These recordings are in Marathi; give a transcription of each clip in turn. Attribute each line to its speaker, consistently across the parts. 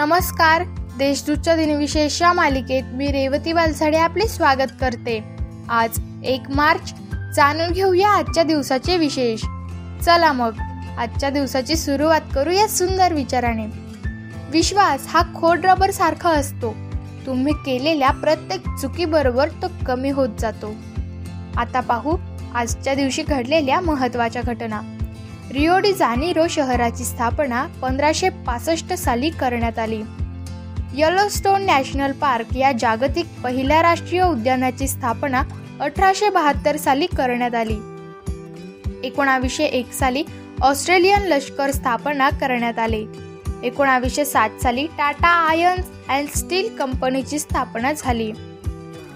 Speaker 1: नमस्कार. देशदूतच्या दिनविशेष या मालिकेत मी रेवती वालसाडे आपले स्वागत करते. आज एक मार्च. जाणून घेऊया आजच्या दिवसाचे विशेष. चला मग आजच्या दिवसाची सुरुवात करू या सुंदर विचाराने. विश्वास हा खोड रबर सारखा असतो. तुम्ही केलेल्या प्रत्येक चुकीबरोबर तो कमी होत जातो. आता पाहू आजच्या दिवशी घडलेल्या महत्त्वाच्या घटना. रिओ डी जानिरो शहराची स्थापना पंधराशे पासष्ट साली करण्यात आली. येलोस्टोन नॅशनल पार्क या जागतिक पहिल्या राष्ट्रीय उद्यानाची स्थापना अठराशे बहात्तर साली करण्यात आली. एकोणावीसशे एक साली ऑस्ट्रेलियन लष्कर स्थापना करण्यात आले. एकोणावीसशे सात साली टाटा आयन अँड स्टील कंपनीची स्थापना झाली.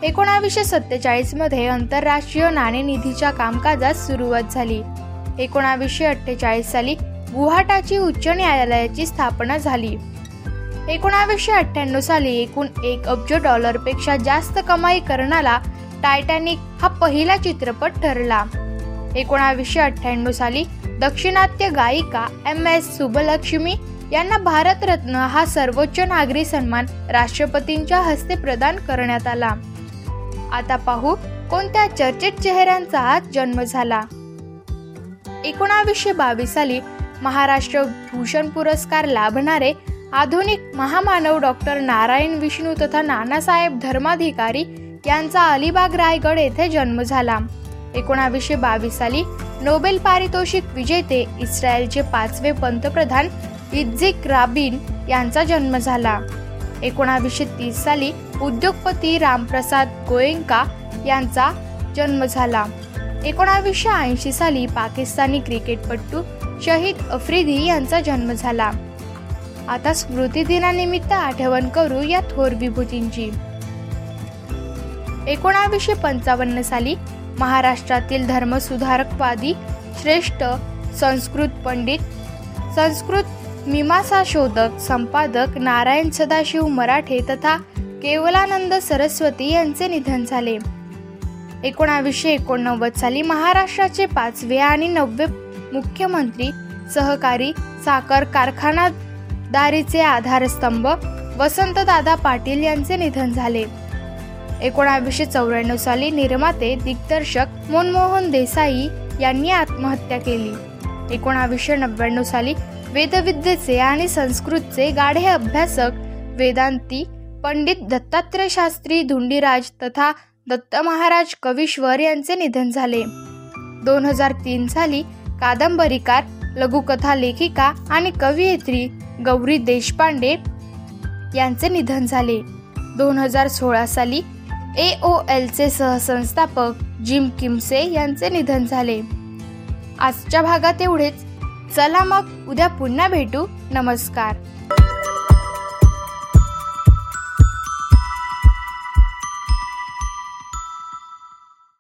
Speaker 1: एकोणावीसशे सत्तेचाळीसमध्ये आंतरराष्ट्रीय नाणेनिधीच्या कामकाजास सुरुवात झाली. एकोणावीसशे अठ्ठेचाळीस साली गुवाहाटाची उच्च न्यायालयाची स्थापना झाली. एकोणावीसशे अठ्ठ्याण्णव साली एकूण एक अब्ज डॉलरपेक्षा जास्त कमाई करणारा टायटॅनिक हा पहिला चित्रपट ठरला. एकोणावीसशे अठ्ठ्याण्णव साली दक्षिणात्य गायिका एम एस सुबलक्ष्मी यांना भारतरत्न हा सर्वोच्च नागरी सन्मान राष्ट्रपतींच्या हस्ते प्रदान करण्यात आला. आता पाहू कोणत्या चर्चित चेहऱ्यांचा आज जन्म झाला. एकोणावीसशे बावीस साली महाराष्ट्र भूषण पुरस्कार लाभणारे आधुनिक महामानव डॉक्टर नारायण विष्णू तथा नानासाहेब धर्माधिकारी यांचा अलिबाग रायगड येथे जन्म झाला. एकोणावीसशे बावीस साली नोबेल पारितोषिक विजेते इस्रायलचे पाचवे पंतप्रधान इज्जिक राबिन यांचा जन्म झाला. एकोणावीसशे तीस साली उद्योगपती रामप्रसाद गोयंका यांचा जन्म झाला. एकोणावीसशे ऐंशी साली पाकिस्तानी क्रिकेटपटू शहीद अफ्रिदी यांचा जन्म झाला. आता स्मृती दिनानिमित्त आठवण करू या थोर विभूतींची. एकोणावीसशे पंचावन्न साली महाराष्ट्रातील धर्मसुधारकवादी श्रेष्ठ संस्कृत पंडित संस्कृत मीमांसा शोधक संपादक नारायण सदाशिव मराठे तथा केवलानंद सरस्वती यांचे निधन झाले. एकोणावीसशे एकोणनव्वद साली महाराष्ट्राचे पाचवे आणि नववे मुख्यमंत्री सहकारी साखर कारखानादारीचे आधारस्तंभ वसंतदादा पाटील यांचे निधन झाले. एकोणावीसशे चौऱ्याण्णव साली निर्माते दिग्दर्शक मनमोहन देसाई यांनी आत्महत्या केली. एकोणावीसशे नव्याण्णव साली वेदविद्येचे आणि संस्कृतचे गाढे अभ्यासक वेदांती पंडित दत्तात्रय शास्त्री धुंडीराज तथा दत्त महाराज कवीश्वर यांचे निधन झाले. दोन हजार तीन साली कादंबरीकार लघुकथा लेखिका आणि कवयित्री गौरी देशपांडे यांचे निधन झाले. दोन हजार सोळा साली ए ओ एलचे सहसंस्थापक जिम किमसे यांचे निधन झाले. आजच्या भागात एवढेच. चला मग उद्या पुन्हा भेटू. नमस्कार.